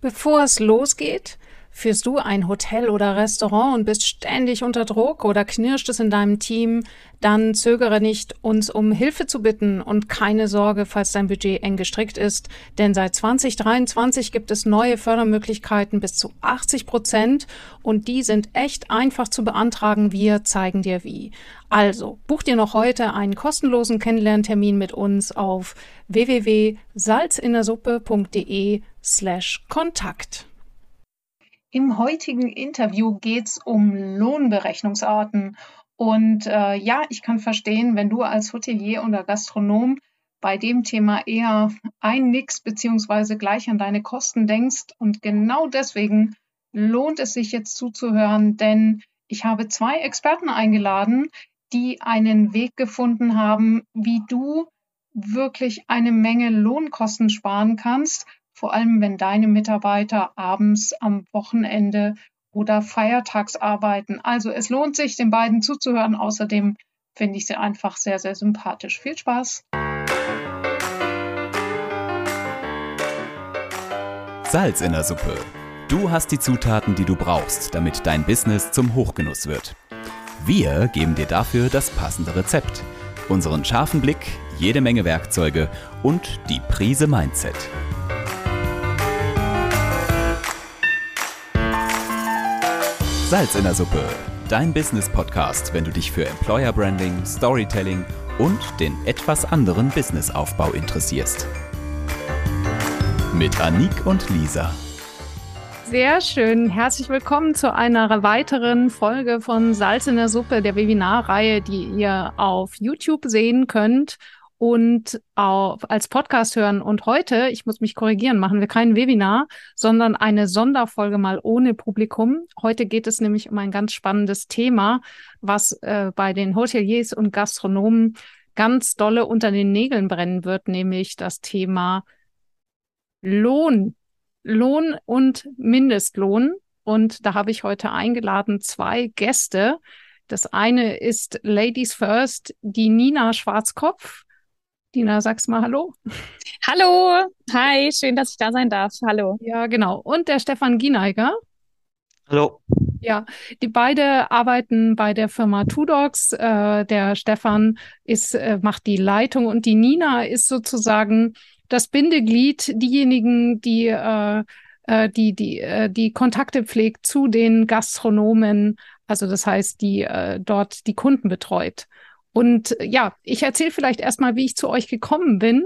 Bevor es losgeht, Führst du ein Hotel oder Restaurant und bist ständig unter Druck oder knirscht es in deinem Team, dann zögere nicht, uns um Hilfe zu bitten und keine Sorge, falls dein Budget eng gestrickt ist, denn seit 2023 gibt es neue Fördermöglichkeiten bis zu 80 Prozent und die sind echt einfach zu beantragen. Wir zeigen dir wie. Also, buch dir noch heute einen kostenlosen Kennenlerntermin mit uns auf www.salzinnersuppe.de slash Kontakt. Im heutigen Interview geht es um Lohnberechnungsarten. Und äh, ja, ich kann verstehen, wenn du als Hotelier oder Gastronom bei dem Thema eher einnickst beziehungsweise gleich an deine Kosten denkst. Und genau deswegen lohnt es sich jetzt zuzuhören, denn ich habe zwei Experten eingeladen, die einen Weg gefunden haben, wie du wirklich eine Menge Lohnkosten sparen kannst vor allem wenn deine Mitarbeiter abends am Wochenende oder feiertags arbeiten. Also es lohnt sich, den beiden zuzuhören. Außerdem finde ich sie einfach sehr, sehr sympathisch. Viel Spaß! Salz in der Suppe. Du hast die Zutaten, die du brauchst, damit dein Business zum Hochgenuss wird. Wir geben dir dafür das passende Rezept, unseren scharfen Blick, jede Menge Werkzeuge und die Prise Mindset. Salz in der Suppe, dein Business-Podcast, wenn du dich für Employer Branding, Storytelling und den etwas anderen Businessaufbau interessierst. Mit Anik und Lisa. Sehr schön. Herzlich willkommen zu einer weiteren Folge von Salz in der Suppe, der Webinarreihe, die ihr auf YouTube sehen könnt und auf, als Podcast hören. Und heute, ich muss mich korrigieren, machen wir kein Webinar, sondern eine Sonderfolge mal ohne Publikum. Heute geht es nämlich um ein ganz spannendes Thema, was äh, bei den Hoteliers und Gastronomen ganz dolle unter den Nägeln brennen wird, nämlich das Thema Lohn. Lohn und Mindestlohn. Und da habe ich heute eingeladen zwei Gäste. Das eine ist Ladies First, die Nina Schwarzkopf. Dina, sag's mal Hallo. Hallo, hi, schön, dass ich da sein darf. Hallo. Ja, genau. Und der Stefan Gieneiger. Hallo. Ja, die beide arbeiten bei der Firma Tudox. Äh, der Stefan ist, äh, macht die Leitung und die Nina ist sozusagen das Bindeglied, diejenigen, die äh, äh die, die, äh, die Kontakte pflegt zu den Gastronomen, also das heißt, die äh, dort die Kunden betreut. Und ja, ich erzähle vielleicht erstmal, wie ich zu euch gekommen bin,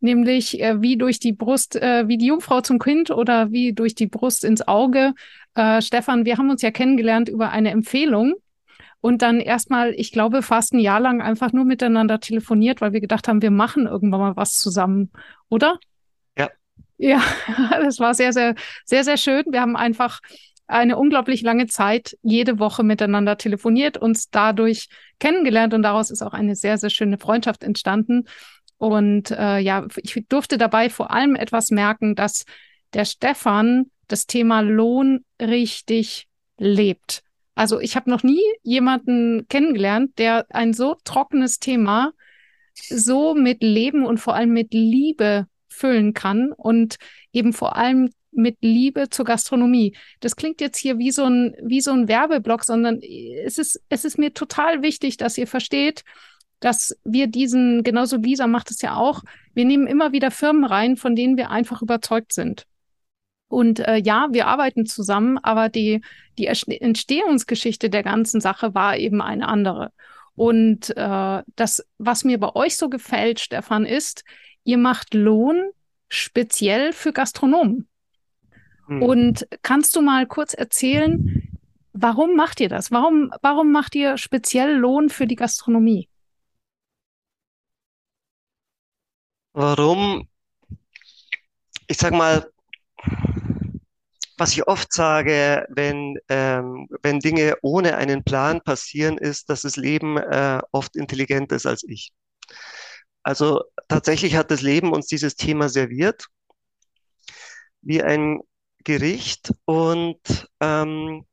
nämlich äh, wie durch die Brust, äh, wie die Jungfrau zum Kind oder wie durch die Brust ins Auge. Äh, Stefan, wir haben uns ja kennengelernt über eine Empfehlung und dann erstmal, ich glaube, fast ein Jahr lang einfach nur miteinander telefoniert, weil wir gedacht haben, wir machen irgendwann mal was zusammen, oder? Ja. Ja, das war sehr, sehr, sehr, sehr schön. Wir haben einfach eine unglaublich lange Zeit jede Woche miteinander telefoniert, uns dadurch kennengelernt und daraus ist auch eine sehr, sehr schöne Freundschaft entstanden. Und äh, ja, ich durfte dabei vor allem etwas merken, dass der Stefan das Thema Lohn richtig lebt. Also ich habe noch nie jemanden kennengelernt, der ein so trockenes Thema so mit Leben und vor allem mit Liebe füllen kann und eben vor allem mit Liebe zur Gastronomie. Das klingt jetzt hier wie so ein, wie so ein Werbeblock, sondern es ist, es ist mir total wichtig, dass ihr versteht, dass wir diesen, genauso Lisa macht es ja auch, wir nehmen immer wieder Firmen rein, von denen wir einfach überzeugt sind. Und äh, ja, wir arbeiten zusammen, aber die, die Entstehungsgeschichte der ganzen Sache war eben eine andere. Und äh, das, was mir bei euch so gefällt, Stefan, ist, ihr macht Lohn speziell für Gastronomen. Hm. Und kannst du mal kurz erzählen, warum macht ihr das? Warum, warum macht ihr speziell Lohn für die Gastronomie? Warum? Ich sag mal, was ich oft sage, wenn, ähm, wenn Dinge ohne einen Plan passieren, ist, dass das Leben äh, oft intelligenter ist als ich. Also tatsächlich hat das Leben uns dieses Thema serviert, wie ein Gericht und ähm,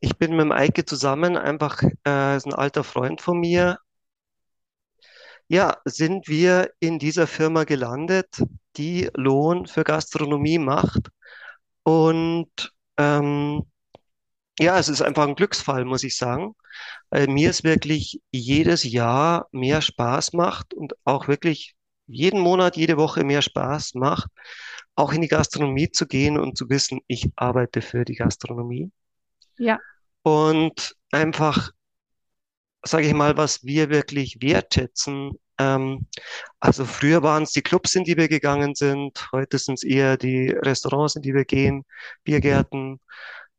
ich bin mit dem Eike zusammen, einfach äh, ist ein alter Freund von mir. Ja, sind wir in dieser Firma gelandet, die Lohn für Gastronomie macht. Und ähm, ja, es ist einfach ein Glücksfall, muss ich sagen, weil mir es wirklich jedes Jahr mehr Spaß macht und auch wirklich jeden Monat, jede Woche mehr Spaß macht, auch in die Gastronomie zu gehen und zu wissen, ich arbeite für die Gastronomie. Ja. Und einfach, sage ich mal, was wir wirklich wertschätzen. Ähm, also früher waren es die Clubs, in die wir gegangen sind. Heute sind es eher die Restaurants, in die wir gehen, Biergärten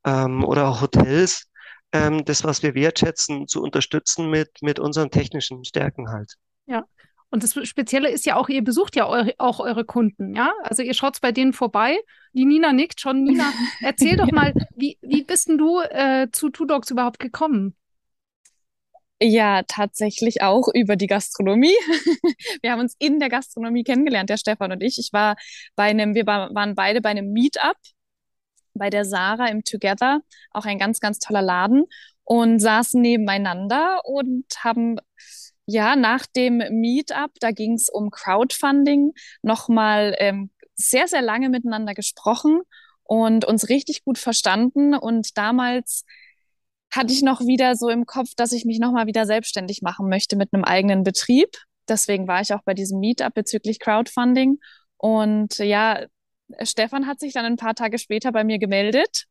ähm, oder auch Hotels. Ähm, das, was wir wertschätzen, zu unterstützen mit, mit unseren technischen Stärken halt. Ja. Und das Spezielle ist ja auch, ihr besucht ja eure, auch eure Kunden, ja? Also ihr schaut bei denen vorbei. Die Nina nickt schon. Nina, erzähl doch mal, wie, wie bist denn du äh, zu Two Dogs überhaupt gekommen? Ja, tatsächlich auch über die Gastronomie. Wir haben uns in der Gastronomie kennengelernt, der Stefan und ich. Ich war bei einem, wir waren beide bei einem Meetup bei der Sarah im Together, auch ein ganz, ganz toller Laden und saßen nebeneinander und haben ja, nach dem Meetup, da ging es um Crowdfunding, nochmal ähm, sehr, sehr lange miteinander gesprochen und uns richtig gut verstanden. Und damals hatte ich noch wieder so im Kopf, dass ich mich nochmal wieder selbstständig machen möchte mit einem eigenen Betrieb. Deswegen war ich auch bei diesem Meetup bezüglich Crowdfunding. Und ja, Stefan hat sich dann ein paar Tage später bei mir gemeldet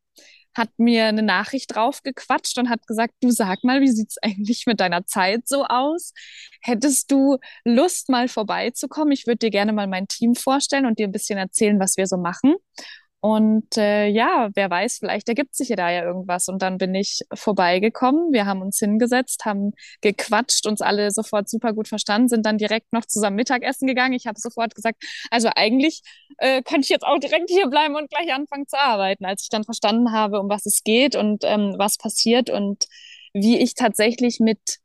hat mir eine Nachricht draufgequatscht und hat gesagt, du sag mal, wie sieht's eigentlich mit deiner Zeit so aus? Hättest du Lust, mal vorbeizukommen? Ich würde dir gerne mal mein Team vorstellen und dir ein bisschen erzählen, was wir so machen. Und äh, ja, wer weiß, vielleicht ergibt sich ja da ja irgendwas. Und dann bin ich vorbeigekommen. Wir haben uns hingesetzt, haben gequatscht, uns alle sofort super gut verstanden, sind dann direkt noch zusammen Mittagessen gegangen. Ich habe sofort gesagt, also eigentlich äh, könnte ich jetzt auch direkt hier bleiben und gleich anfangen zu arbeiten, als ich dann verstanden habe, um was es geht und ähm, was passiert und wie ich tatsächlich mit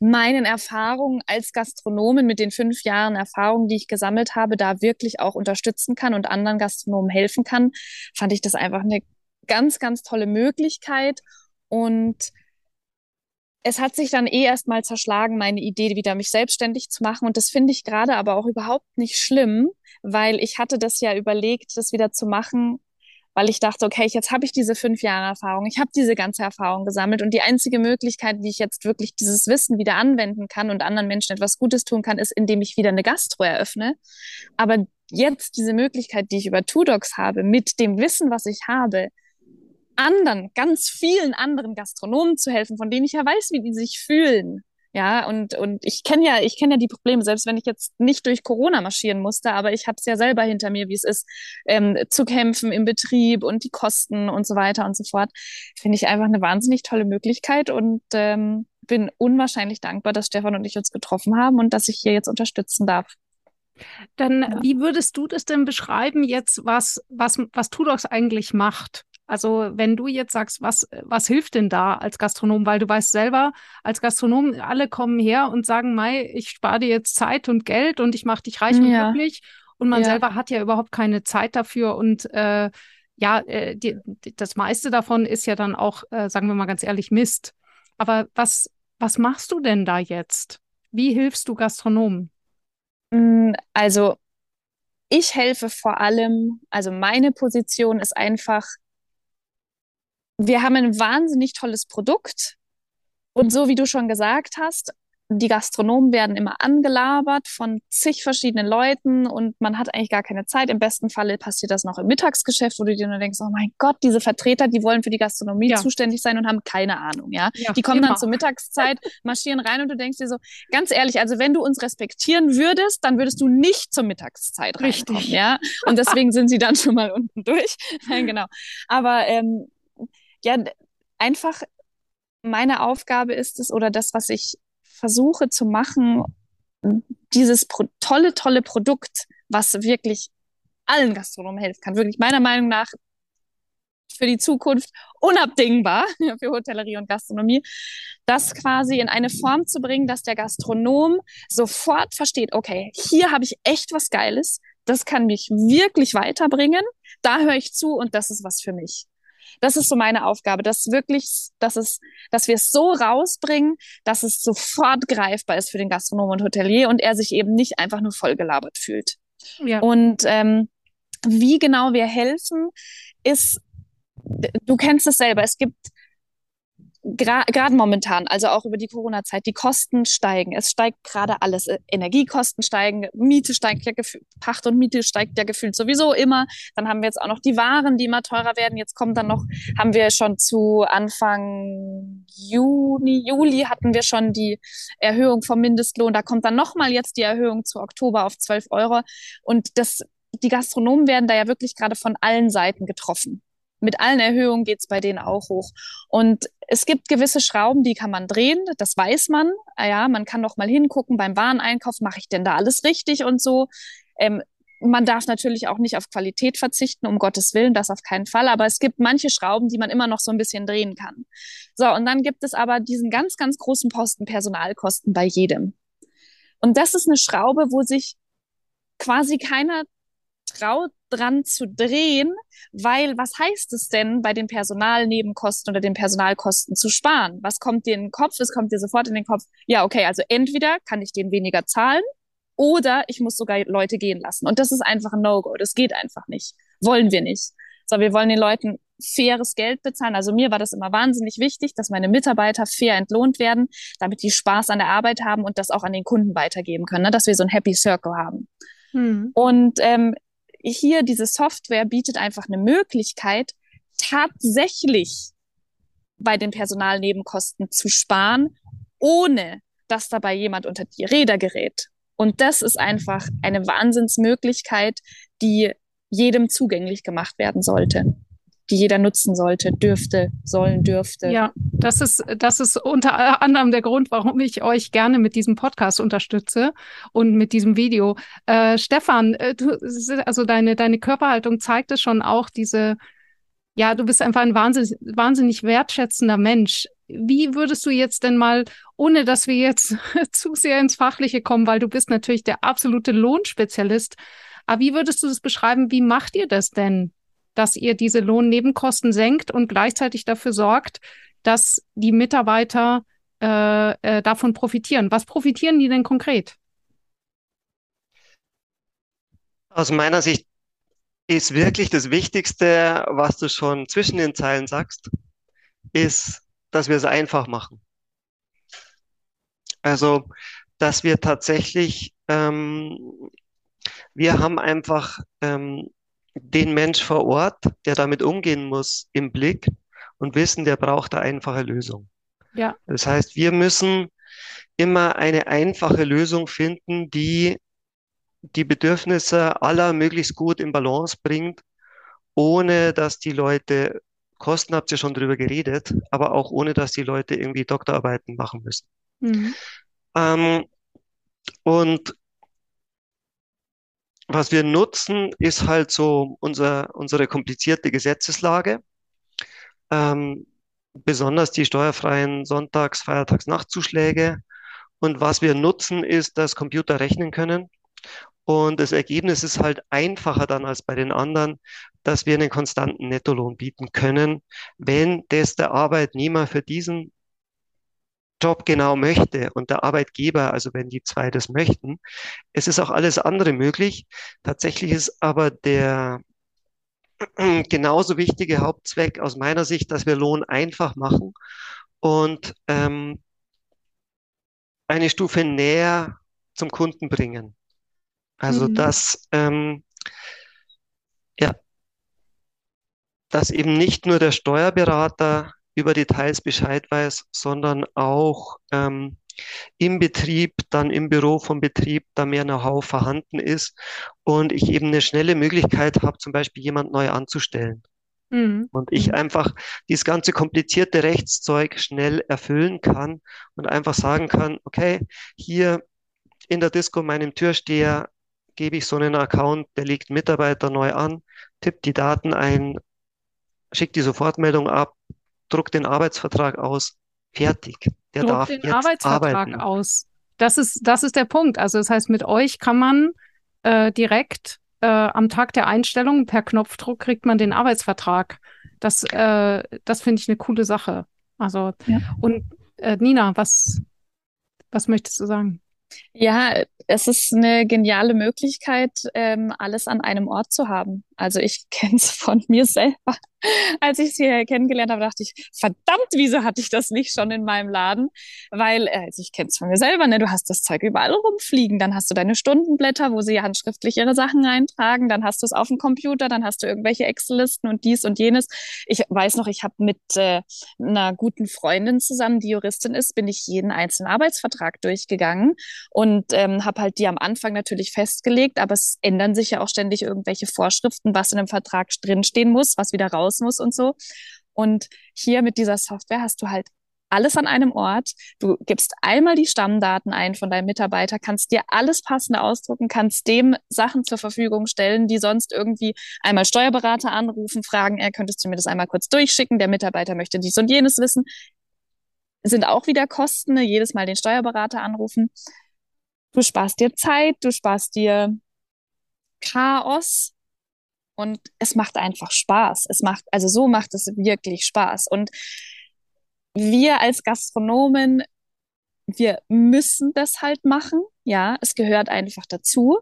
meinen Erfahrungen als Gastronomin mit den fünf Jahren Erfahrung, die ich gesammelt habe, da wirklich auch unterstützen kann und anderen Gastronomen helfen kann, fand ich das einfach eine ganz, ganz tolle Möglichkeit. Und es hat sich dann eh erstmal zerschlagen, meine Idee, wieder mich selbstständig zu machen. Und das finde ich gerade aber auch überhaupt nicht schlimm, weil ich hatte das ja überlegt, das wieder zu machen, weil ich dachte, okay, jetzt habe ich diese fünf Jahre Erfahrung, ich habe diese ganze Erfahrung gesammelt und die einzige Möglichkeit, wie ich jetzt wirklich dieses Wissen wieder anwenden kann und anderen Menschen etwas Gutes tun kann, ist, indem ich wieder eine Gastro eröffne. Aber jetzt diese Möglichkeit, die ich über Two Dogs habe, mit dem Wissen, was ich habe, anderen, ganz vielen anderen Gastronomen zu helfen, von denen ich ja weiß, wie die sich fühlen, ja, und, und ich kenne ja, ich kenne ja die Probleme, selbst wenn ich jetzt nicht durch Corona marschieren musste, aber ich habe es ja selber hinter mir, wie es ist, ähm, zu kämpfen im Betrieb und die Kosten und so weiter und so fort. Finde ich einfach eine wahnsinnig tolle Möglichkeit und ähm, bin unwahrscheinlich dankbar, dass Stefan und ich uns getroffen haben und dass ich hier jetzt unterstützen darf. Dann, ja. wie würdest du das denn beschreiben jetzt, was, was, was Tudox eigentlich macht? Also wenn du jetzt sagst, was, was hilft denn da als Gastronom? Weil du weißt selber, als Gastronom, alle kommen her und sagen, Mai, ich spare dir jetzt Zeit und Geld und ich mache dich reich und ja. glücklich. Und man ja. selber hat ja überhaupt keine Zeit dafür. Und äh, ja, äh, die, die, das meiste davon ist ja dann auch, äh, sagen wir mal ganz ehrlich, Mist. Aber was, was machst du denn da jetzt? Wie hilfst du Gastronomen? Mm, also ich helfe vor allem, also meine Position ist einfach, wir haben ein wahnsinnig tolles Produkt. Und so wie du schon gesagt hast, die Gastronomen werden immer angelabert von zig verschiedenen Leuten und man hat eigentlich gar keine Zeit. Im besten Falle passiert das noch im Mittagsgeschäft, wo du dir nur denkst, oh mein Gott, diese Vertreter, die wollen für die Gastronomie ja. zuständig sein und haben keine Ahnung, ja. ja die kommen immer. dann zur Mittagszeit, marschieren rein und du denkst dir so, ganz ehrlich, also wenn du uns respektieren würdest, dann würdest du nicht zur Mittagszeit reinkommen, Richtig. ja. Und deswegen sind sie dann schon mal unten durch. Nein, genau. Aber ähm, ja, einfach meine Aufgabe ist es oder das, was ich versuche zu machen, dieses tolle, tolle Produkt, was wirklich allen Gastronomen helfen kann, wirklich meiner Meinung nach für die Zukunft unabdingbar für Hotellerie und Gastronomie, das quasi in eine Form zu bringen, dass der Gastronom sofort versteht, okay, hier habe ich echt was Geiles, das kann mich wirklich weiterbringen, da höre ich zu und das ist was für mich. Das ist so meine Aufgabe, dass wirklich, dass es, dass wir es so rausbringen, dass es sofort greifbar ist für den Gastronom und Hotelier und er sich eben nicht einfach nur vollgelabert fühlt. Ja. Und ähm, wie genau wir helfen, ist, du kennst es selber, es gibt gerade momentan, also auch über die Corona-Zeit, die Kosten steigen. Es steigt gerade alles. Energiekosten steigen, Miete steigt ja gefühlt, Pacht und Miete steigt ja gefühlt sowieso immer. Dann haben wir jetzt auch noch die Waren, die immer teurer werden. Jetzt kommt dann noch, haben wir schon zu Anfang Juni, Juli hatten wir schon die Erhöhung vom Mindestlohn. Da kommt dann nochmal jetzt die Erhöhung zu Oktober auf 12 Euro. Und das, die Gastronomen werden da ja wirklich gerade von allen Seiten getroffen mit allen Erhöhungen geht's bei denen auch hoch. Und es gibt gewisse Schrauben, die kann man drehen, das weiß man. Ah ja, man kann noch mal hingucken beim Wareneinkauf, mache ich denn da alles richtig und so. Ähm, man darf natürlich auch nicht auf Qualität verzichten, um Gottes Willen, das auf keinen Fall. Aber es gibt manche Schrauben, die man immer noch so ein bisschen drehen kann. So, und dann gibt es aber diesen ganz, ganz großen Posten Personalkosten bei jedem. Und das ist eine Schraube, wo sich quasi keiner traut, dran zu drehen, weil was heißt es denn, bei den Personalnebenkosten oder den Personalkosten zu sparen? Was kommt dir in den Kopf? Es kommt dir sofort in den Kopf, ja, okay, also entweder kann ich denen weniger zahlen oder ich muss sogar Leute gehen lassen. Und das ist einfach ein No-Go. Das geht einfach nicht. Wollen wir nicht. So, wir wollen den Leuten faires Geld bezahlen. Also mir war das immer wahnsinnig wichtig, dass meine Mitarbeiter fair entlohnt werden, damit die Spaß an der Arbeit haben und das auch an den Kunden weitergeben können, ne? dass wir so ein Happy Circle haben. Hm. Und ähm, hier diese Software bietet einfach eine Möglichkeit, tatsächlich bei den Personalnebenkosten zu sparen, ohne dass dabei jemand unter die Räder gerät. Und das ist einfach eine Wahnsinnsmöglichkeit, die jedem zugänglich gemacht werden sollte die jeder nutzen sollte, dürfte, sollen, dürfte. Ja, das ist, das ist unter anderem der Grund, warum ich euch gerne mit diesem Podcast unterstütze und mit diesem Video. Äh, Stefan, äh, du, also deine, deine Körperhaltung zeigt es schon auch, diese, ja, du bist einfach ein wahnsinnig, wahnsinnig wertschätzender Mensch. Wie würdest du jetzt denn mal, ohne dass wir jetzt zu sehr ins Fachliche kommen, weil du bist natürlich der absolute Lohnspezialist, aber wie würdest du das beschreiben? Wie macht ihr das denn? Dass ihr diese Lohnnebenkosten senkt und gleichzeitig dafür sorgt, dass die Mitarbeiter äh, äh, davon profitieren. Was profitieren die denn konkret? Aus meiner Sicht ist wirklich das Wichtigste, was du schon zwischen den Zeilen sagst, ist, dass wir es einfach machen. Also, dass wir tatsächlich, ähm, wir haben einfach ähm, den Mensch vor Ort, der damit umgehen muss, im Blick und wissen, der braucht eine einfache Lösung. Ja. Das heißt, wir müssen immer eine einfache Lösung finden, die die Bedürfnisse aller möglichst gut in Balance bringt, ohne dass die Leute, Kosten habt ihr schon drüber geredet, aber auch ohne dass die Leute irgendwie Doktorarbeiten machen müssen. Mhm. Ähm, und was wir nutzen, ist halt so unser, unsere komplizierte Gesetzeslage. Ähm, besonders die steuerfreien Sonntags-, Feiertags-, Nachtzuschläge. Und was wir nutzen, ist, dass Computer rechnen können. Und das Ergebnis ist halt einfacher dann als bei den anderen, dass wir einen konstanten Nettolohn bieten können, wenn das der Arbeitnehmer für diesen Job genau möchte und der Arbeitgeber, also wenn die zwei das möchten. Es ist auch alles andere möglich. Tatsächlich ist aber der genauso wichtige Hauptzweck aus meiner Sicht, dass wir Lohn einfach machen und ähm, eine Stufe näher zum Kunden bringen. Also mhm. dass ähm, ja, dass eben nicht nur der Steuerberater über Details Bescheid weiß, sondern auch ähm, im Betrieb, dann im Büro vom Betrieb, da mehr Know-how vorhanden ist und ich eben eine schnelle Möglichkeit habe, zum Beispiel jemand neu anzustellen. Mhm. Und ich mhm. einfach dieses ganze komplizierte Rechtszeug schnell erfüllen kann und einfach sagen kann, okay, hier in der Disco meinem Türsteher gebe ich so einen Account, der legt Mitarbeiter neu an, tippt die Daten ein, schickt die Sofortmeldung ab, druckt den Arbeitsvertrag aus, fertig. Der druckt darf den jetzt Arbeitsvertrag arbeiten. aus. Das ist, das ist der Punkt. Also das heißt, mit euch kann man äh, direkt äh, am Tag der Einstellung per Knopfdruck kriegt man den Arbeitsvertrag. Das, äh, das finde ich eine coole Sache. Also ja. und äh, Nina, was, was möchtest du sagen? Ja, es ist eine geniale Möglichkeit, ähm, alles an einem Ort zu haben. Also ich kenne es von mir selber. Als ich es hier kennengelernt habe, dachte ich, verdammt, wieso hatte ich das nicht schon in meinem Laden? Weil, äh, also ich kenne es von mir selber, ne? Du hast das Zeug überall rumfliegen, dann hast du deine Stundenblätter, wo sie handschriftlich ihre Sachen eintragen, dann hast du es auf dem Computer, dann hast du irgendwelche Excel-Listen und dies und jenes. Ich weiß noch, ich habe mit äh, einer guten Freundin zusammen, die Juristin ist, bin ich jeden einzelnen Arbeitsvertrag durchgegangen und ähm, habe halt die am Anfang natürlich festgelegt, aber es ändern sich ja auch ständig irgendwelche Vorschriften, was in einem Vertrag drinstehen muss, was wieder raus muss und so. Und hier mit dieser Software hast du halt alles an einem Ort. Du gibst einmal die Stammdaten ein von deinem Mitarbeiter, kannst dir alles passende ausdrucken, kannst dem Sachen zur Verfügung stellen, die sonst irgendwie einmal Steuerberater anrufen, fragen, er könntest du mir das einmal kurz durchschicken, der Mitarbeiter möchte dies und jenes wissen. Sind auch wieder Kosten, ne? jedes Mal den Steuerberater anrufen. Du sparst dir Zeit, du sparst dir Chaos und es macht einfach Spaß. Es macht, also so macht es wirklich Spaß. Und wir als Gastronomen, wir müssen das halt machen. Ja, es gehört einfach dazu.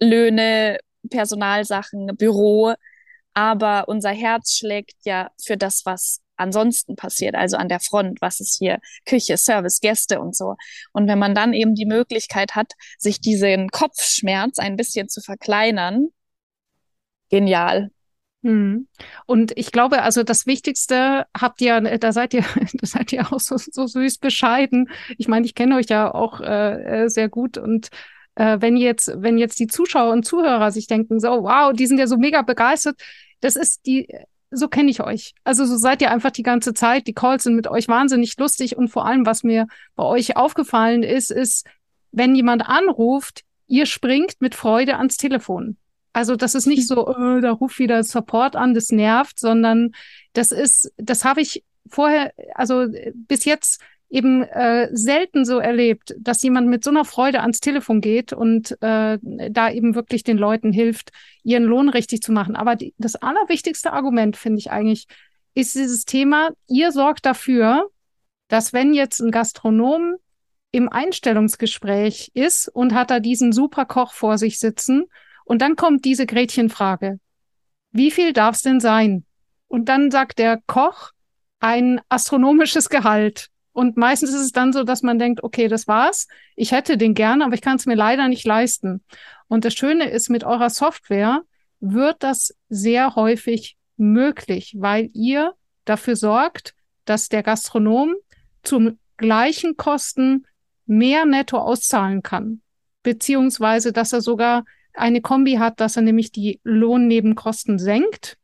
Löhne, Personalsachen, Büro. Aber unser Herz schlägt ja für das, was ansonsten passiert, also an der Front, was ist hier Küche, Service, Gäste und so. Und wenn man dann eben die Möglichkeit hat, sich diesen Kopfschmerz ein bisschen zu verkleinern, genial. Hm. Und ich glaube, also das Wichtigste habt ihr, da seid ihr, da seid ihr auch so, so süß bescheiden. Ich meine, ich kenne euch ja auch äh, äh, sehr gut und äh, wenn jetzt, wenn jetzt die Zuschauer und Zuhörer sich denken, so, wow, die sind ja so mega begeistert, das ist die, so kenne ich euch. Also so seid ihr einfach die ganze Zeit. Die Calls sind mit euch wahnsinnig lustig und vor allem, was mir bei euch aufgefallen ist, ist, wenn jemand anruft, ihr springt mit Freude ans Telefon. Also das ist nicht so, äh, da ruft wieder Support an, das nervt, sondern das ist, das habe ich vorher, also bis jetzt eben äh, selten so erlebt, dass jemand mit so einer Freude ans Telefon geht und äh, da eben wirklich den Leuten hilft, ihren Lohn richtig zu machen. Aber die, das allerwichtigste Argument, finde ich eigentlich, ist dieses Thema, ihr sorgt dafür, dass wenn jetzt ein Gastronom im Einstellungsgespräch ist und hat da diesen super Koch vor sich sitzen und dann kommt diese Gretchenfrage. Wie viel darf es denn sein? Und dann sagt der Koch ein astronomisches Gehalt. Und meistens ist es dann so, dass man denkt, okay, das war's. Ich hätte den gern, aber ich kann es mir leider nicht leisten. Und das Schöne ist, mit eurer Software wird das sehr häufig möglich, weil ihr dafür sorgt, dass der Gastronom zum gleichen Kosten mehr netto auszahlen kann. Beziehungsweise, dass er sogar eine Kombi hat, dass er nämlich die Lohnnebenkosten senkt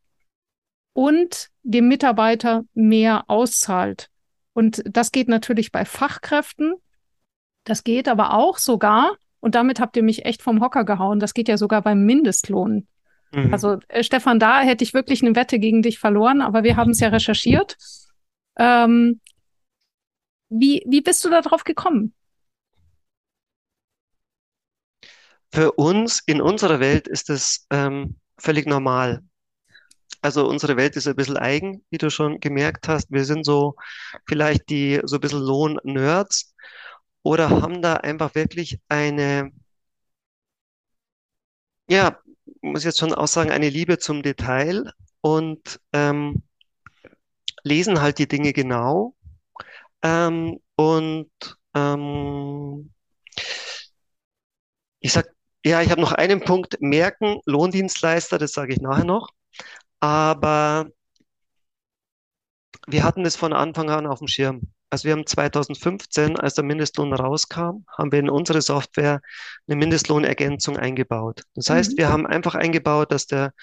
und dem Mitarbeiter mehr auszahlt. Und das geht natürlich bei Fachkräften. Das geht aber auch sogar, und damit habt ihr mich echt vom Hocker gehauen, das geht ja sogar beim Mindestlohn. Mhm. Also äh, Stefan, da hätte ich wirklich eine Wette gegen dich verloren, aber wir haben es ja recherchiert. Ähm, wie, wie bist du da drauf gekommen? Für uns in unserer Welt ist es ähm, völlig normal. Also unsere Welt ist ein bisschen eigen, wie du schon gemerkt hast. Wir sind so vielleicht die so ein bisschen Lohn-Nerds oder haben da einfach wirklich eine, ja, muss jetzt schon auch sagen, eine Liebe zum Detail und ähm, lesen halt die Dinge genau ähm, und ähm, ich sag ja, ich habe noch einen Punkt. Merken, Lohndienstleister, das sage ich nachher noch. Aber wir hatten das von Anfang an auf dem Schirm. Also wir haben 2015, als der Mindestlohn rauskam, haben wir in unsere Software eine Mindestlohnergänzung eingebaut. Das heißt, mhm. wir haben einfach eingebaut, dass der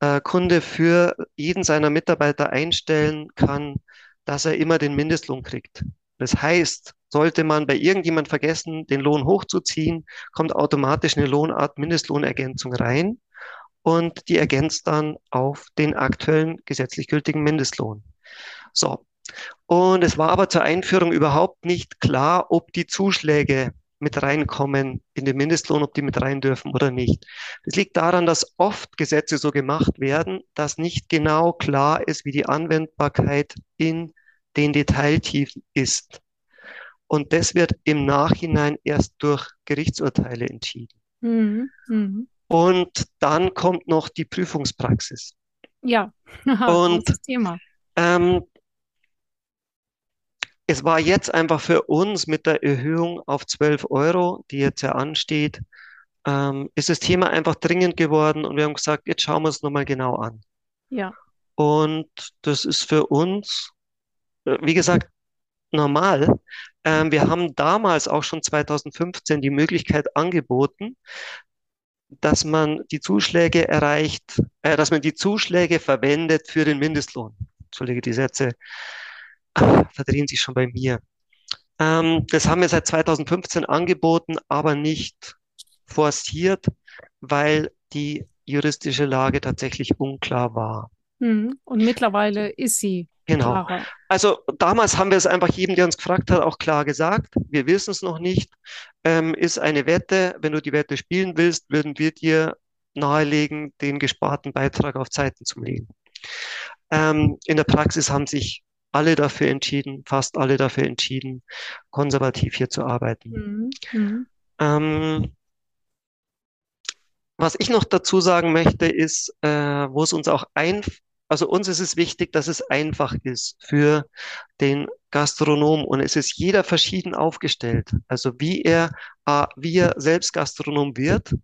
äh, Kunde für jeden seiner Mitarbeiter einstellen kann, dass er immer den Mindestlohn kriegt. Das heißt, sollte man bei irgendjemand vergessen, den Lohn hochzuziehen, kommt automatisch eine Lohnart Mindestlohnergänzung rein und die ergänzt dann auf den aktuellen gesetzlich gültigen Mindestlohn. So. Und es war aber zur Einführung überhaupt nicht klar, ob die Zuschläge mit reinkommen in den Mindestlohn, ob die mit rein dürfen oder nicht. Das liegt daran, dass oft Gesetze so gemacht werden, dass nicht genau klar ist, wie die Anwendbarkeit in den Detailtiefen ist. Und das wird im Nachhinein erst durch Gerichtsurteile entschieden. Mhm. Mhm. Und dann kommt noch die Prüfungspraxis. Ja, Und Thema. ähm, es war jetzt einfach für uns mit der Erhöhung auf 12 Euro, die jetzt ja ansteht, ähm, ist das Thema einfach dringend geworden und wir haben gesagt, jetzt schauen wir es nochmal genau an. Ja. Und das ist für uns, äh, wie gesagt, normal. Ähm, wir haben damals auch schon 2015 die Möglichkeit angeboten, dass man die Zuschläge erreicht, äh, dass man die Zuschläge verwendet für den Mindestlohn. Entschuldige, die Sätze verdrehen sich schon bei mir. Ähm, das haben wir seit 2015 angeboten, aber nicht forciert, weil die juristische Lage tatsächlich unklar war. Mhm. Und mittlerweile ist sie Genau. Also damals haben wir es einfach jedem, der uns gefragt hat, auch klar gesagt. Wir wissen es noch nicht. Ähm, ist eine Wette. Wenn du die Wette spielen willst, würden wir dir nahelegen, den gesparten Beitrag auf Zeiten zu legen. Ähm, in der Praxis haben sich alle dafür entschieden, fast alle dafür entschieden, konservativ hier zu arbeiten. Mhm. Mhm. Ähm, was ich noch dazu sagen möchte, ist, äh, wo es uns auch ein, also uns ist es wichtig, dass es einfach ist für den Gastronom und es ist jeder verschieden aufgestellt. Also wie er, äh, wie er selbst Gastronom wird.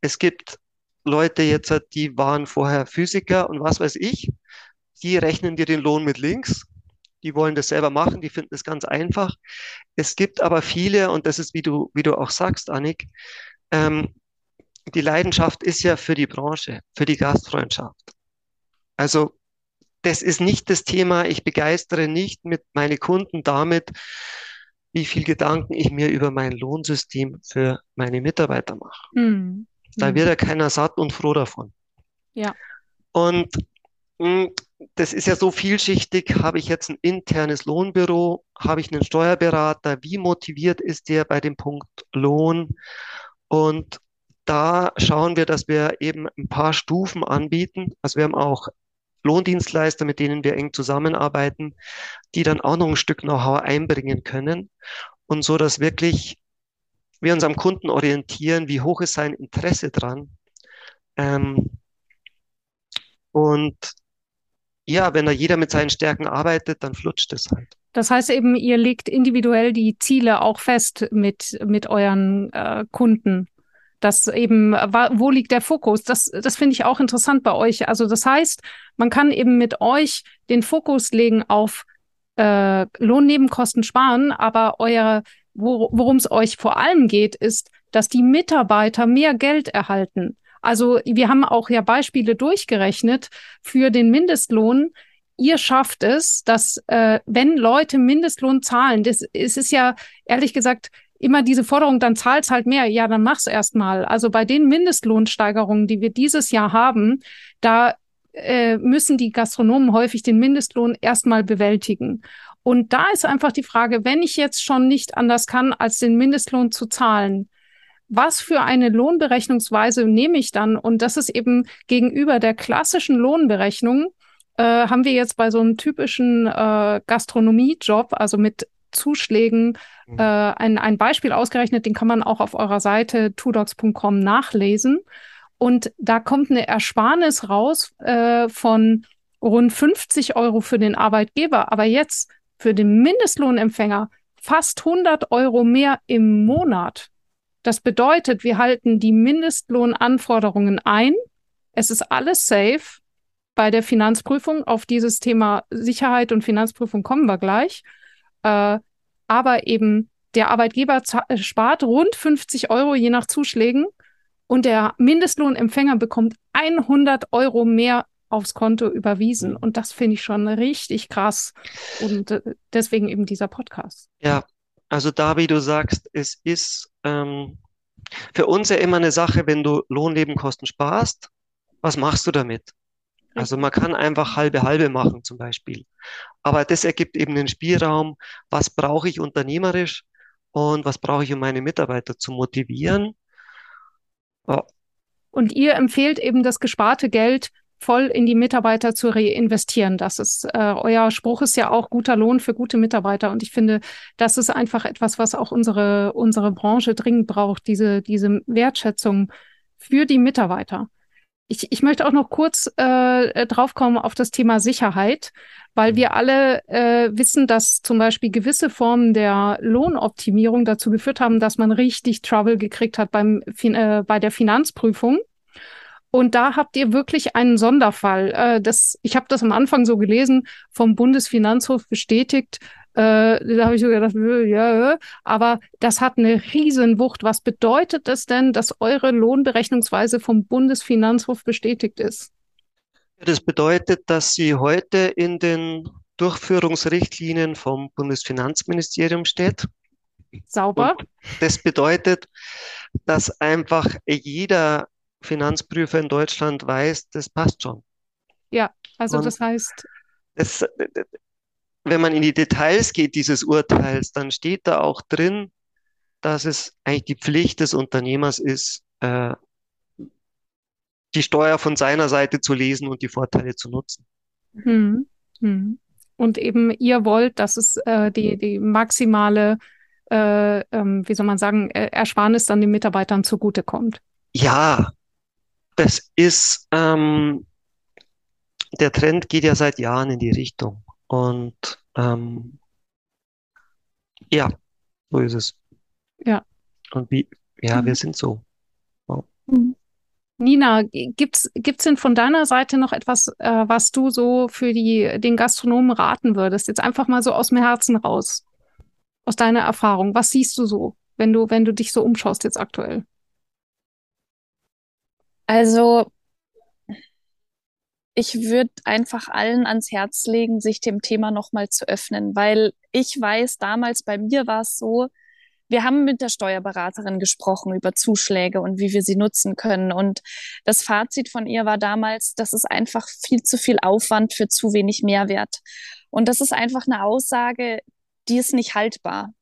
Es gibt Leute jetzt, die waren vorher Physiker und was weiß ich, die rechnen dir den Lohn mit links. Die wollen das selber machen, die finden es ganz einfach. Es gibt aber viele, und das ist, wie du, wie du auch sagst, Annik, ähm, die Leidenschaft ist ja für die Branche, für die Gastfreundschaft. Also das ist nicht das Thema. Ich begeistere nicht mit meine Kunden damit, wie viel Gedanken ich mir über mein Lohnsystem für meine Mitarbeiter mache. Mhm. Da Mhm. wird ja keiner satt und froh davon. Ja. Und mh, das ist ja so vielschichtig. Habe ich jetzt ein internes Lohnbüro? Habe ich einen Steuerberater? Wie motiviert ist der bei dem Punkt Lohn? Und da schauen wir, dass wir eben ein paar Stufen anbieten. Also wir haben auch Lohndienstleister, mit denen wir eng zusammenarbeiten, die dann auch noch ein Stück Know-how einbringen können. Und so, dass wirklich wir uns am Kunden orientieren, wie hoch ist sein Interesse dran. Ähm, und ja, wenn da jeder mit seinen Stärken arbeitet, dann flutscht es halt. Das heißt eben, ihr legt individuell die Ziele auch fest mit, mit euren äh, Kunden. Das eben, wa- wo liegt der Fokus? Das, das finde ich auch interessant bei euch. Also das heißt, man kann eben mit euch den Fokus legen auf äh, Lohnnebenkosten sparen, aber euer, wo, worum es euch vor allem geht, ist, dass die Mitarbeiter mehr Geld erhalten. Also wir haben auch ja Beispiele durchgerechnet für den Mindestlohn. Ihr schafft es, dass äh, wenn Leute Mindestlohn zahlen, das es ist ja ehrlich gesagt immer diese Forderung, dann zahlt's halt mehr. Ja, dann mach's erstmal. Also bei den Mindestlohnsteigerungen, die wir dieses Jahr haben, da äh, müssen die Gastronomen häufig den Mindestlohn erstmal bewältigen. Und da ist einfach die Frage, wenn ich jetzt schon nicht anders kann, als den Mindestlohn zu zahlen, was für eine Lohnberechnungsweise nehme ich dann? Und das ist eben gegenüber der klassischen Lohnberechnung, äh, haben wir jetzt bei so einem typischen äh, Gastronomiejob, also mit Zuschlägen, Mhm. äh, ein, ein Beispiel ausgerechnet, den kann man auch auf eurer Seite tudocs.com nachlesen. Und da kommt eine Ersparnis raus äh, von rund 50 Euro für den Arbeitgeber, aber jetzt für den Mindestlohnempfänger fast 100 Euro mehr im Monat. Das bedeutet, wir halten die Mindestlohnanforderungen ein. Es ist alles safe bei der Finanzprüfung. Auf dieses Thema Sicherheit und Finanzprüfung kommen wir gleich. Äh, aber eben der Arbeitgeber äh, spart rund 50 Euro je nach Zuschlägen und der Mindestlohnempfänger bekommt 100 Euro mehr aufs Konto überwiesen. Mhm. Und das finde ich schon richtig krass. Und äh, deswegen eben dieser Podcast. Ja, also da, wie du sagst, es ist ähm, für uns ja immer eine Sache, wenn du Lohnnebenkosten sparst, was machst du damit? Also man kann einfach halbe halbe machen zum Beispiel. Aber das ergibt eben den Spielraum, was brauche ich unternehmerisch und was brauche ich, um meine Mitarbeiter zu motivieren. Ja, Und ihr empfehlt eben das gesparte Geld voll in die Mitarbeiter zu reinvestieren. Das ist, äh, euer Spruch ist ja auch guter Lohn für gute Mitarbeiter. Und ich finde, das ist einfach etwas, was auch unsere, unsere Branche dringend braucht, diese, diese Wertschätzung für die Mitarbeiter. Ich, ich möchte auch noch kurz äh, draufkommen auf das Thema Sicherheit, weil wir alle äh, wissen, dass zum Beispiel gewisse Formen der Lohnoptimierung dazu geführt haben, dass man richtig Trouble gekriegt hat beim, äh, bei der Finanzprüfung. Und da habt ihr wirklich einen Sonderfall. Äh, das, ich habe das am Anfang so gelesen, vom Bundesfinanzhof bestätigt. Äh, da habe ich so gedacht, ja, aber das hat eine Riesenwucht. Was bedeutet es denn, dass eure Lohnberechnungsweise vom Bundesfinanzhof bestätigt ist? Das bedeutet, dass sie heute in den Durchführungsrichtlinien vom Bundesfinanzministerium steht. Sauber. Und das bedeutet, dass einfach jeder Finanzprüfer in Deutschland weiß, das passt schon. Ja, also Und das heißt. Das, wenn man in die Details geht dieses Urteils, dann steht da auch drin, dass es eigentlich die Pflicht des Unternehmers ist, äh, die Steuer von seiner Seite zu lesen und die Vorteile zu nutzen. Hm. Hm. Und eben ihr wollt, dass es äh, die, die maximale, äh, ähm, wie soll man sagen, Ersparnis dann den Mitarbeitern zugutekommt. Ja, das ist, ähm, der Trend geht ja seit Jahren in die Richtung. Und ähm, ja, so ist es. Ja. Und wie, ja, mhm. wir sind so. Oh. Nina, gibt's gibt's denn von deiner Seite noch etwas, äh, was du so für die den Gastronomen raten würdest? Jetzt einfach mal so aus dem Herzen raus, aus deiner Erfahrung. Was siehst du so, wenn du wenn du dich so umschaust jetzt aktuell? Also ich würde einfach allen ans Herz legen, sich dem Thema nochmal zu öffnen, weil ich weiß, damals bei mir war es so, wir haben mit der Steuerberaterin gesprochen über Zuschläge und wie wir sie nutzen können. Und das Fazit von ihr war damals, das ist einfach viel zu viel Aufwand für zu wenig Mehrwert. Und das ist einfach eine Aussage, die ist nicht haltbar.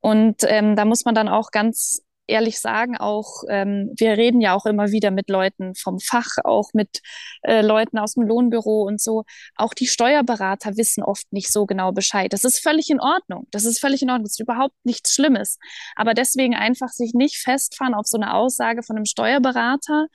Und ähm, da muss man dann auch ganz ehrlich sagen, auch ähm, wir reden ja auch immer wieder mit Leuten vom Fach, auch mit äh, Leuten aus dem Lohnbüro und so. Auch die Steuerberater wissen oft nicht so genau Bescheid. Das ist völlig in Ordnung. Das ist völlig in Ordnung. Das ist überhaupt nichts Schlimmes. Aber deswegen einfach sich nicht festfahren auf so eine Aussage von einem Steuerberater,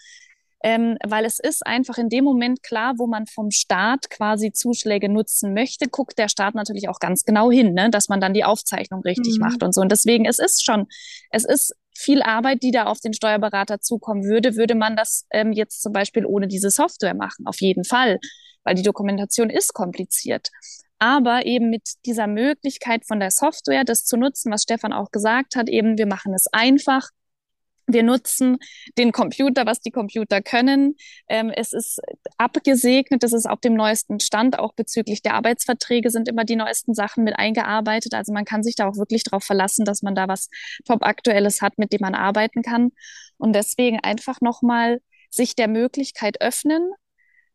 ähm, weil es ist einfach in dem Moment klar, wo man vom Staat quasi Zuschläge nutzen möchte, guckt der Staat natürlich auch ganz genau hin, ne, dass man dann die Aufzeichnung richtig mhm. macht und so. Und deswegen, es ist schon, es ist viel Arbeit, die da auf den Steuerberater zukommen würde, würde man das ähm, jetzt zum Beispiel ohne diese Software machen, auf jeden Fall, weil die Dokumentation ist kompliziert. Aber eben mit dieser Möglichkeit von der Software, das zu nutzen, was Stefan auch gesagt hat, eben wir machen es einfach, wir nutzen den Computer, was die Computer können. Ähm, es ist abgesegnet, es ist auf dem neuesten Stand, auch bezüglich der Arbeitsverträge sind immer die neuesten Sachen mit eingearbeitet. Also man kann sich da auch wirklich darauf verlassen, dass man da was top-aktuelles hat, mit dem man arbeiten kann. Und deswegen einfach nochmal sich der Möglichkeit öffnen,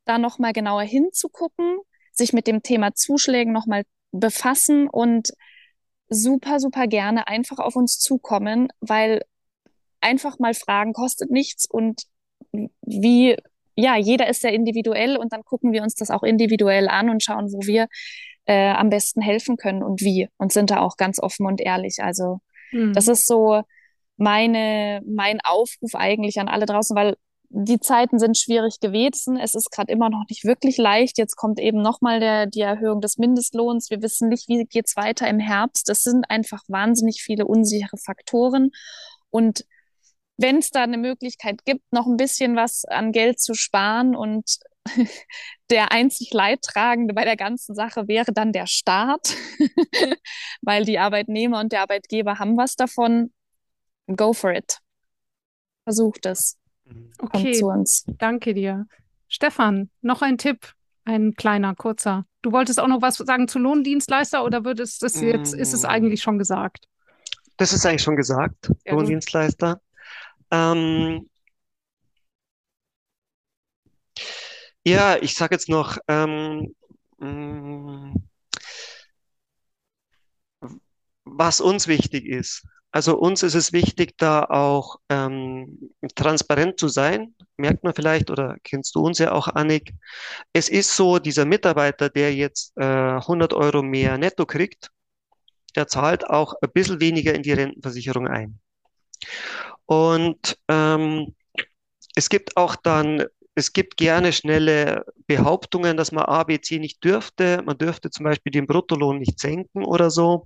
da nochmal genauer hinzugucken, sich mit dem Thema Zuschlägen nochmal befassen und super, super gerne einfach auf uns zukommen, weil einfach mal fragen kostet nichts und wie, ja, jeder ist sehr individuell und dann gucken wir uns das auch individuell an und schauen, wo wir äh, am besten helfen können und wie und sind da auch ganz offen und ehrlich. Also mhm. das ist so meine, mein Aufruf eigentlich an alle draußen, weil die Zeiten sind schwierig gewesen. Es ist gerade immer noch nicht wirklich leicht. Jetzt kommt eben nochmal der, die Erhöhung des Mindestlohns. Wir wissen nicht, wie geht's weiter im Herbst. Das sind einfach wahnsinnig viele unsichere Faktoren. Und wenn es da eine Möglichkeit gibt, noch ein bisschen was an Geld zu sparen und der einzig Leidtragende bei der ganzen Sache wäre dann der Staat, weil die Arbeitnehmer und der Arbeitgeber haben was davon. Go for it. Versucht es. Okay, Kommt zu uns. Danke dir. Stefan, noch ein Tipp, ein kleiner, kurzer. Du wolltest auch noch was sagen zu Lohndienstleister oder würdest das jetzt, ist es mm. eigentlich schon gesagt? Das ist eigentlich schon gesagt, ja, Lohndienstleister. Ähm, ja, ich sage jetzt noch, ähm, mm, was uns wichtig ist. Also uns ist es wichtig, da auch ähm, transparent zu sein. Merkt man vielleicht, oder kennst du uns ja auch, Annik. Es ist so, dieser Mitarbeiter, der jetzt äh, 100 Euro mehr netto kriegt, der zahlt auch ein bisschen weniger in die Rentenversicherung ein. Und ähm, es gibt auch dann, es gibt gerne schnelle Behauptungen, dass man A, B, C nicht dürfte. Man dürfte zum Beispiel den Bruttolohn nicht senken oder so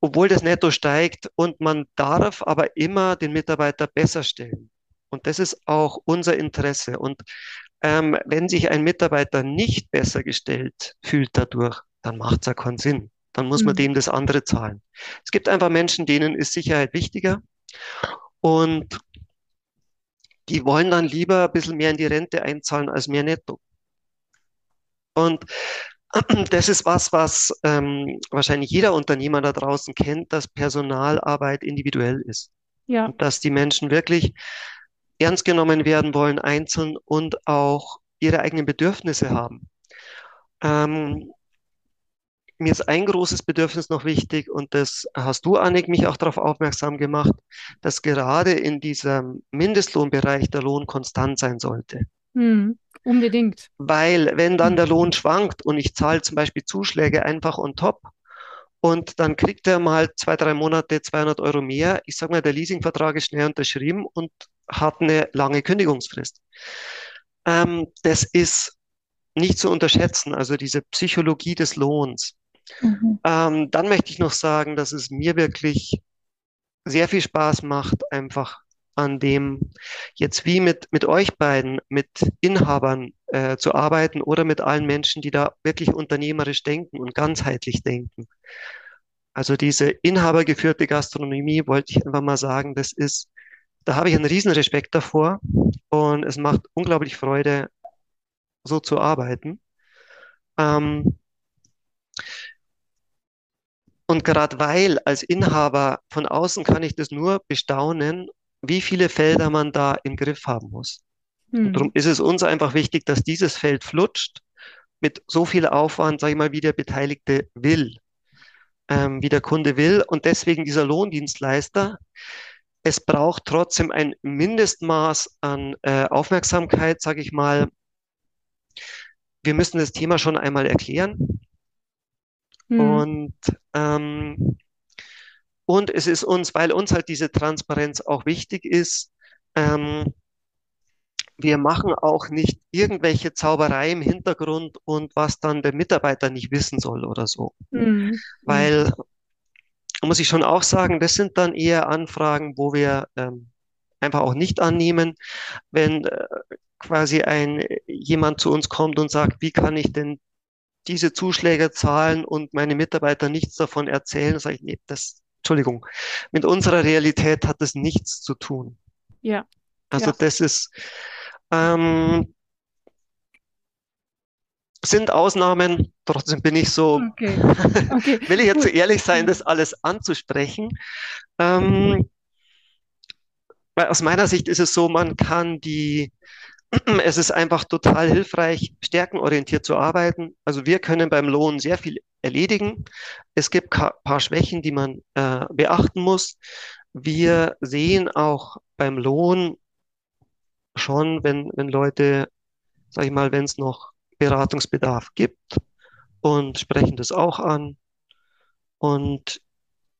obwohl das Netto steigt und man darf aber immer den Mitarbeiter besser stellen. Und das ist auch unser Interesse. Und ähm, wenn sich ein Mitarbeiter nicht besser gestellt fühlt dadurch, dann macht es ja keinen Sinn. Dann muss man mhm. dem das andere zahlen. Es gibt einfach Menschen, denen ist Sicherheit wichtiger und die wollen dann lieber ein bisschen mehr in die Rente einzahlen als mehr netto. Und das ist was, was ähm, wahrscheinlich jeder Unternehmer da draußen kennt, dass Personalarbeit individuell ist. Ja. Und dass die Menschen wirklich ernst genommen werden wollen, einzeln und auch ihre eigenen Bedürfnisse haben. Ähm, mir ist ein großes Bedürfnis noch wichtig und das hast du, Annik, mich auch darauf aufmerksam gemacht, dass gerade in diesem Mindestlohnbereich der Lohn konstant sein sollte. Hm, unbedingt. Weil wenn dann der Lohn schwankt und ich zahle zum Beispiel Zuschläge einfach on top und dann kriegt er mal zwei, drei Monate 200 Euro mehr, ich sage mal, der Leasingvertrag ist schnell unterschrieben und hat eine lange Kündigungsfrist. Ähm, das ist nicht zu unterschätzen, also diese Psychologie des Lohns. Mhm. Ähm, dann möchte ich noch sagen, dass es mir wirklich sehr viel Spaß macht, einfach an dem jetzt wie mit, mit euch beiden, mit Inhabern äh, zu arbeiten oder mit allen Menschen, die da wirklich unternehmerisch denken und ganzheitlich denken. Also diese inhabergeführte Gastronomie, wollte ich einfach mal sagen, das ist, da habe ich einen riesen Respekt davor und es macht unglaublich Freude, so zu arbeiten. Ähm, und gerade weil als Inhaber von außen kann ich das nur bestaunen wie viele Felder man da im Griff haben muss. Hm. darum ist es uns einfach wichtig, dass dieses Feld flutscht mit so viel Aufwand, sage ich mal, wie der Beteiligte will, ähm, wie der Kunde will. Und deswegen dieser Lohndienstleister, es braucht trotzdem ein Mindestmaß an äh, Aufmerksamkeit, sage ich mal. Wir müssen das Thema schon einmal erklären. Hm. Und ähm, und es ist uns, weil uns halt diese Transparenz auch wichtig ist, ähm, wir machen auch nicht irgendwelche Zauberei im Hintergrund und was dann der Mitarbeiter nicht wissen soll oder so. Mhm. Weil, muss ich schon auch sagen, das sind dann eher Anfragen, wo wir ähm, einfach auch nicht annehmen, wenn äh, quasi ein jemand zu uns kommt und sagt, wie kann ich denn diese Zuschläge zahlen und meine Mitarbeiter nichts davon erzählen, sage ich, nee, das Entschuldigung, mit unserer Realität hat es nichts zu tun. Ja. Also ja. das ist, ähm, sind Ausnahmen, trotzdem bin ich so, okay. Okay. will ich jetzt so ehrlich sein, das alles anzusprechen. Ähm, weil aus meiner Sicht ist es so, man kann die, es ist einfach total hilfreich, stärkenorientiert zu arbeiten. Also wir können beim Lohn sehr viel erledigen. Es gibt ein paar Schwächen, die man äh, beachten muss. Wir sehen auch beim Lohn schon, wenn, wenn Leute, sag ich mal, wenn es noch Beratungsbedarf gibt und sprechen das auch an. Und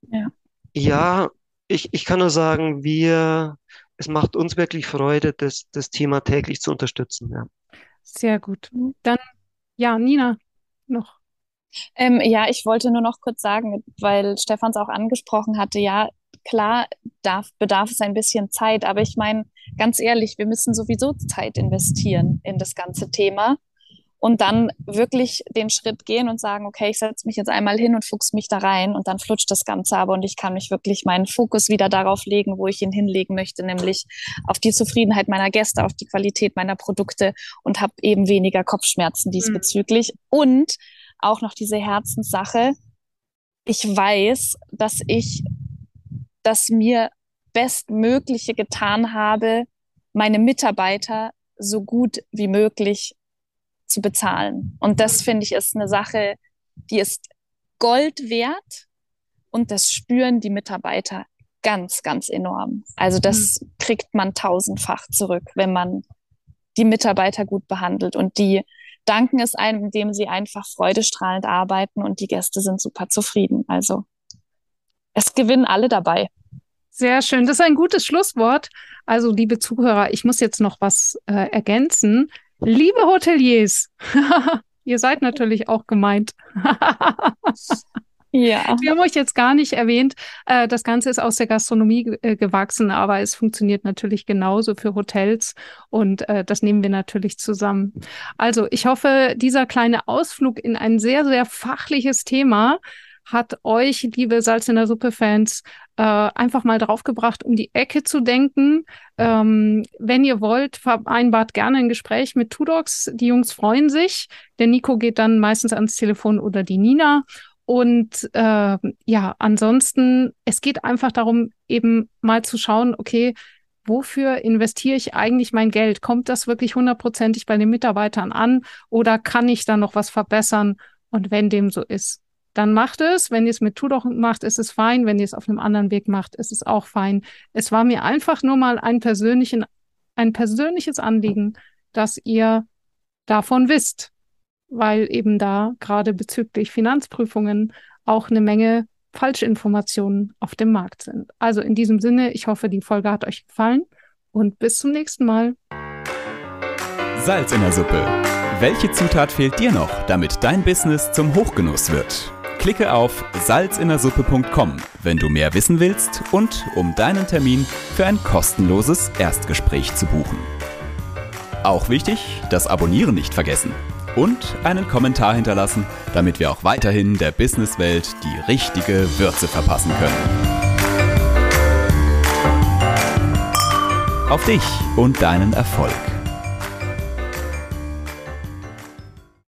ja, ja ich, ich kann nur sagen, wir es macht uns wirklich Freude, das, das Thema täglich zu unterstützen. Ja. Sehr gut. Dann, ja, Nina, noch. Ähm, ja, ich wollte nur noch kurz sagen, weil Stefan es auch angesprochen hatte, ja, klar darf, bedarf es ein bisschen Zeit, aber ich meine, ganz ehrlich, wir müssen sowieso Zeit investieren in das ganze Thema und dann wirklich den Schritt gehen und sagen, okay, ich setze mich jetzt einmal hin und fuchs mich da rein und dann flutscht das Ganze aber und ich kann mich wirklich meinen Fokus wieder darauf legen, wo ich ihn hinlegen möchte, nämlich auf die Zufriedenheit meiner Gäste, auf die Qualität meiner Produkte und habe eben weniger Kopfschmerzen diesbezüglich mhm. und auch noch diese Herzenssache. Ich weiß, dass ich das mir bestmögliche getan habe, meine Mitarbeiter so gut wie möglich zu bezahlen. Und das finde ich ist eine Sache, die ist Gold wert, und das spüren die Mitarbeiter ganz, ganz enorm. Also das mhm. kriegt man tausendfach zurück, wenn man die Mitarbeiter gut behandelt und die danken es einem, indem sie einfach freudestrahlend arbeiten und die Gäste sind super zufrieden. Also es gewinnen alle dabei. Sehr schön. Das ist ein gutes Schlusswort. Also, liebe Zuhörer, ich muss jetzt noch was äh, ergänzen. Liebe Hoteliers, ihr seid natürlich auch gemeint. Ja. Wir haben euch jetzt gar nicht erwähnt. Äh, das Ganze ist aus der Gastronomie äh, gewachsen, aber es funktioniert natürlich genauso für Hotels und äh, das nehmen wir natürlich zusammen. Also ich hoffe, dieser kleine Ausflug in ein sehr, sehr fachliches Thema hat euch, liebe Salz in der Suppe-Fans, äh, einfach mal draufgebracht, um die Ecke zu denken. Ähm, wenn ihr wollt, vereinbart gerne ein Gespräch mit Tudox. Die Jungs freuen sich. Der Nico geht dann meistens ans Telefon oder die Nina. Und äh, ja, ansonsten, es geht einfach darum, eben mal zu schauen, okay, wofür investiere ich eigentlich mein Geld? Kommt das wirklich hundertprozentig bei den Mitarbeitern an oder kann ich da noch was verbessern? Und wenn dem so ist, dann macht es. Wenn ihr es mit Tudor macht, ist es fein. Wenn ihr es auf einem anderen Weg macht, ist es auch fein. Es war mir einfach nur mal ein, persönlichen, ein persönliches Anliegen, dass ihr davon wisst, weil eben da gerade bezüglich Finanzprüfungen auch eine Menge Falschinformationen auf dem Markt sind. Also in diesem Sinne, ich hoffe, die Folge hat euch gefallen und bis zum nächsten Mal. Salz in der Suppe. Welche Zutat fehlt dir noch, damit dein Business zum Hochgenuss wird? Klicke auf salzinnersuppe.com, wenn du mehr wissen willst und um deinen Termin für ein kostenloses Erstgespräch zu buchen. Auch wichtig, das Abonnieren nicht vergessen und einen Kommentar hinterlassen, damit wir auch weiterhin der Businesswelt die richtige Würze verpassen können. Auf dich und deinen Erfolg.